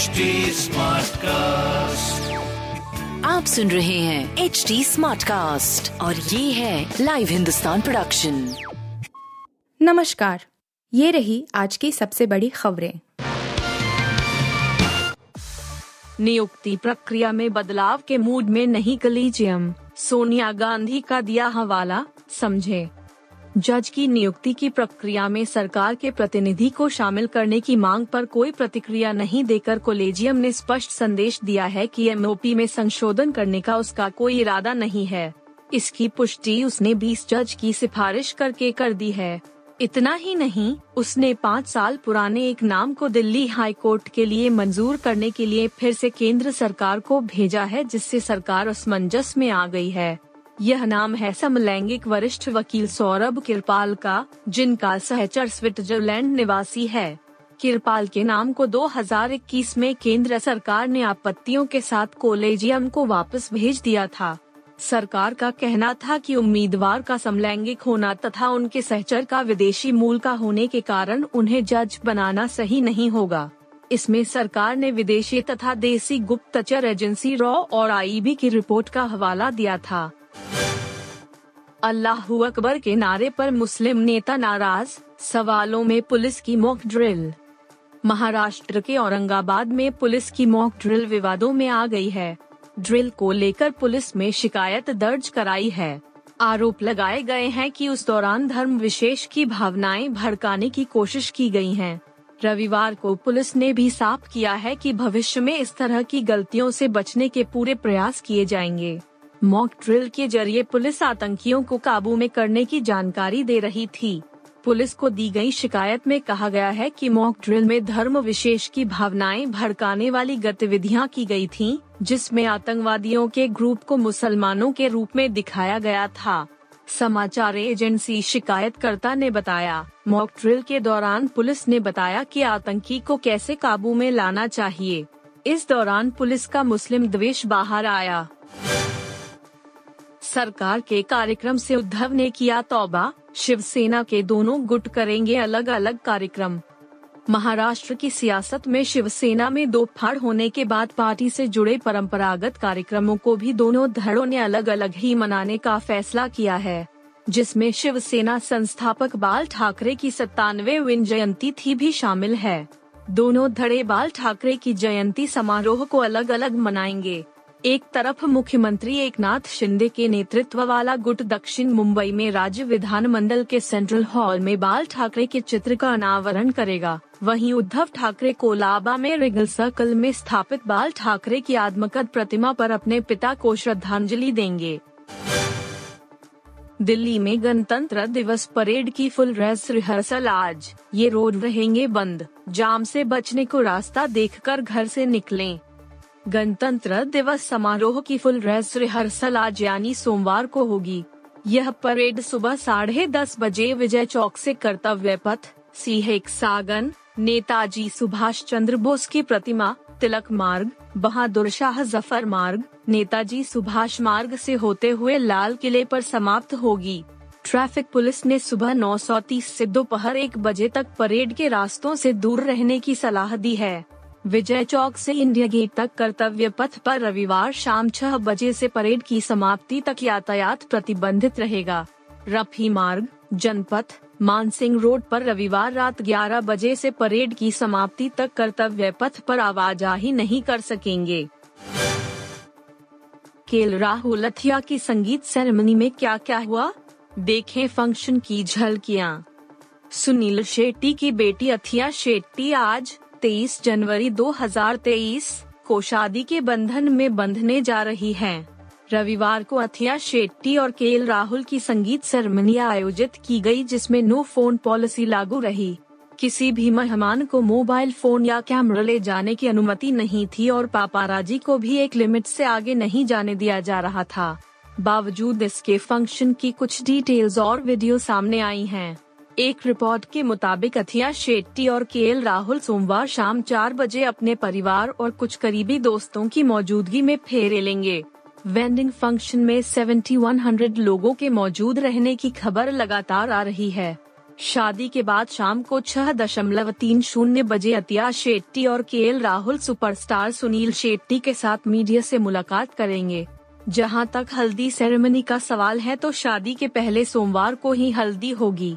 HD cast आप सुन रहे हैं एच डी स्मार्ट कास्ट और ये है लाइव हिंदुस्तान प्रोडक्शन नमस्कार ये रही आज की सबसे बड़ी खबरें। नियुक्ति प्रक्रिया में बदलाव के मूड में नहीं कलीजियम। सोनिया गांधी का दिया हवाला समझे। जज की नियुक्ति की प्रक्रिया में सरकार के प्रतिनिधि को शामिल करने की मांग पर कोई प्रतिक्रिया नहीं देकर कोलेजियम ने स्पष्ट संदेश दिया है कि एमओपी में संशोधन करने का उसका कोई इरादा नहीं है। इसकी पुष्टि उसने 20 जज की सिफारिश करके कर दी है। इतना ही नहीं, उसने पाँच साल पुराने एक नाम को दिल्ली हाई कोर्ट के लिए मंजूर करने के लिए फिर से केंद्र सरकार को भेजा है जिससे सरकार असमंजस में आ गई है। यह नाम है समलैंगिक वरिष्ठ वकील सौरभ किरपाल का, जिनका सहचर स्विट्जरलैंड निवासी है। किरपाल के नाम को 2021 में केंद्र सरकार ने आपत्तियों के साथ कोलेजियम को वापस भेज दिया था। सरकार का कहना था कि उम्मीदवार का समलैंगिक होना तथा उनके सहचर का विदेशी मूल का होने के कारण उन्हें जज बनाना सही नहीं होगा। इसमें सरकार ने विदेशी तथा देसी गुप्तचर एजेंसी रॉ और आईबी की रिपोर्ट का हवाला दिया था। अल्लाह अकबर के नारे पर मुस्लिम नेता नाराज़, सवालों में पुलिस की मॉक ड्रिल। महाराष्ट्र के औरंगाबाद में पुलिस की मॉक ड्रिल विवादों में आ गई है। ड्रिल को लेकर पुलिस में शिकायत दर्ज कराई है। आरोप लगाए गए हैं कि उस दौरान धर्म विशेष की भावनाएँ भड़काने की कोशिश की गई हैं। रविवार को पुलिस ने भी साफ़ किया है कि भविष्य में इस तरह की गलतियों से बचने के पूरे प्रयास किए जाएँगे। मॉक ड्रिल के ज़रिए पुलिस आतंकियों को काबू में करने की जानकारी दे रही थी। पुलिस को दी गई शिकायत में कहा गया है कि मॉक ड्रिल में धर्म विशेष की भावनाएँ भड़काने वाली गतिविधियाँ की गई थीं, जिसमें आतंकवादियों के ग्रुप को मुसलमानों के रूप में दिखाया गया था। समाचार एजेंसी शिकायतकर्ता ने बताया मॉक ड्रिल के दौरान पुलिस ने बताया कि आतंकी को कैसे काबू में लाना चाहिए। इस दौरान पुलिस का मुस्लिम द्वेष बाहर आया। सरकार के कार्यक्रम से उद्धव ने किया तौबा, शिवसेना के दोनों गुट करेंगे अलग अलग कार्यक्रम। महाराष्ट्र की सियासत में शिवसेना में दो फाड़ होने के बाद पार्टी से जुड़े परंपरागत कार्यक्रमों को भी दोनों धड़ों ने अलग अलग ही मनाने का फैसला किया है, जिसमें शिवसेना संस्थापक बाल ठाकरे की सत्तानवे विन जयंती थी भी शामिल है। दोनों धड़े बाल ठाकरे की जयंती समारोह को अलग अलग मनाएँगे। एक तरफ़ मुख्यमंत्री एकनाथ शिंदे के नेतृत्व वाला गुट दक्षिण मुंबई में राज्य विधानमंडल के सेंट्रल हॉल में बाल ठाकरे के चित्र का अनावरण करेगा। वहीं उद्धव ठाकरे कोलाबा में रिगल सर्कल में स्थापित बाल ठाकरे की आत्मकद प्रतिमा पर अपने पिता को श्रद्धांजलि देंगे। दिल्ली में गणतंत्र दिवस परेड की फुल ड्रेस रिहर्सल आज। ये रोड रहेंगे बंद। जाम से बचने को रास्ता देखकर घर से निकलें। गणतंत्र दिवस समारोह की फुल ड्रेस रिहर्सल आज यानी सोमवार को होगी। यह परेड सुबह साढ़े दस बजे विजय चौक से कर्तव्य पथ, सीहेक सागन, नेताजी सुभाष चंद्र बोस की प्रतिमा, तिलक मार्ग, बहादुर शाह ज़फ़र मार्ग, नेताजी सुभाष मार्ग से होते हुए लाल किले पर समाप्त होगी। ट्रैफ़िक पुलिस ने सुबह 9:30 से दोपहर एक बजे तक परेड के रास्तों से दूर रहने की सलाह दी है। विजय चौक से इंडिया गेट तक कर्तव्य पथ पर रविवार शाम छह बजे से परेड की समाप्ति तक यातायात प्रतिबंधित रहेगा। रफी मार्ग, जनपथ, मानसिंह रोड पर रविवार रात 11 बजे से परेड की समाप्ति तक कर्तव्य पथ पर आवाजाही नहीं कर सकेंगे। केल राहुल अथिया की संगीत सेरेमनी में क्या क्या हुआ? देखें फ़ंक्शन की झलकियाँ। सुनील शेट्टी की बेटी अथिया शेट्टी आज 23 जनवरी 2023 को शादी के बंधन में बंधने जा रही हैं। रविवार को अथिया शेट्टी और के राहुल की संगीत सेरेमनी आयोजित की गई, जिसमें नो फ़ोन पॉलिसी लागू रही किसी भी मेहमान को मोबाइल फ़ोन या कैमरा ले जाने की अनुमति नहीं थी और पापाराजी को भी एक लिमिट से आगे नहीं जाने दिया जा रहा था बावजूद इसके फ़ंक्शन की कुछ डिटेल्स और वीडियो सामने आई हैं। एक रिपोर्ट के मुताबिक अथिया शेट्टी और केएल राहुल सोमवार शाम चार बजे अपने परिवार और कुछ करीबी दोस्तों की मौजूदगी में फेरे लेंगे। वेंडिंग फ़ंक्शन में 7100 लोगों के मौजूद रहने की खबर लगातार आ रही है। शादी के बाद शाम को छह दशमलव तीन शून्य बजे अतिया शेट्टी और के राहुल सुपरस्टार सुनील शेट्टी के साथ मीडिया से मुलाकात करेंगे। जहाँ तक हल्दी सेरेमनी का सवाल है तो शादी के पहले सोमवार को ही हल्दी होगी।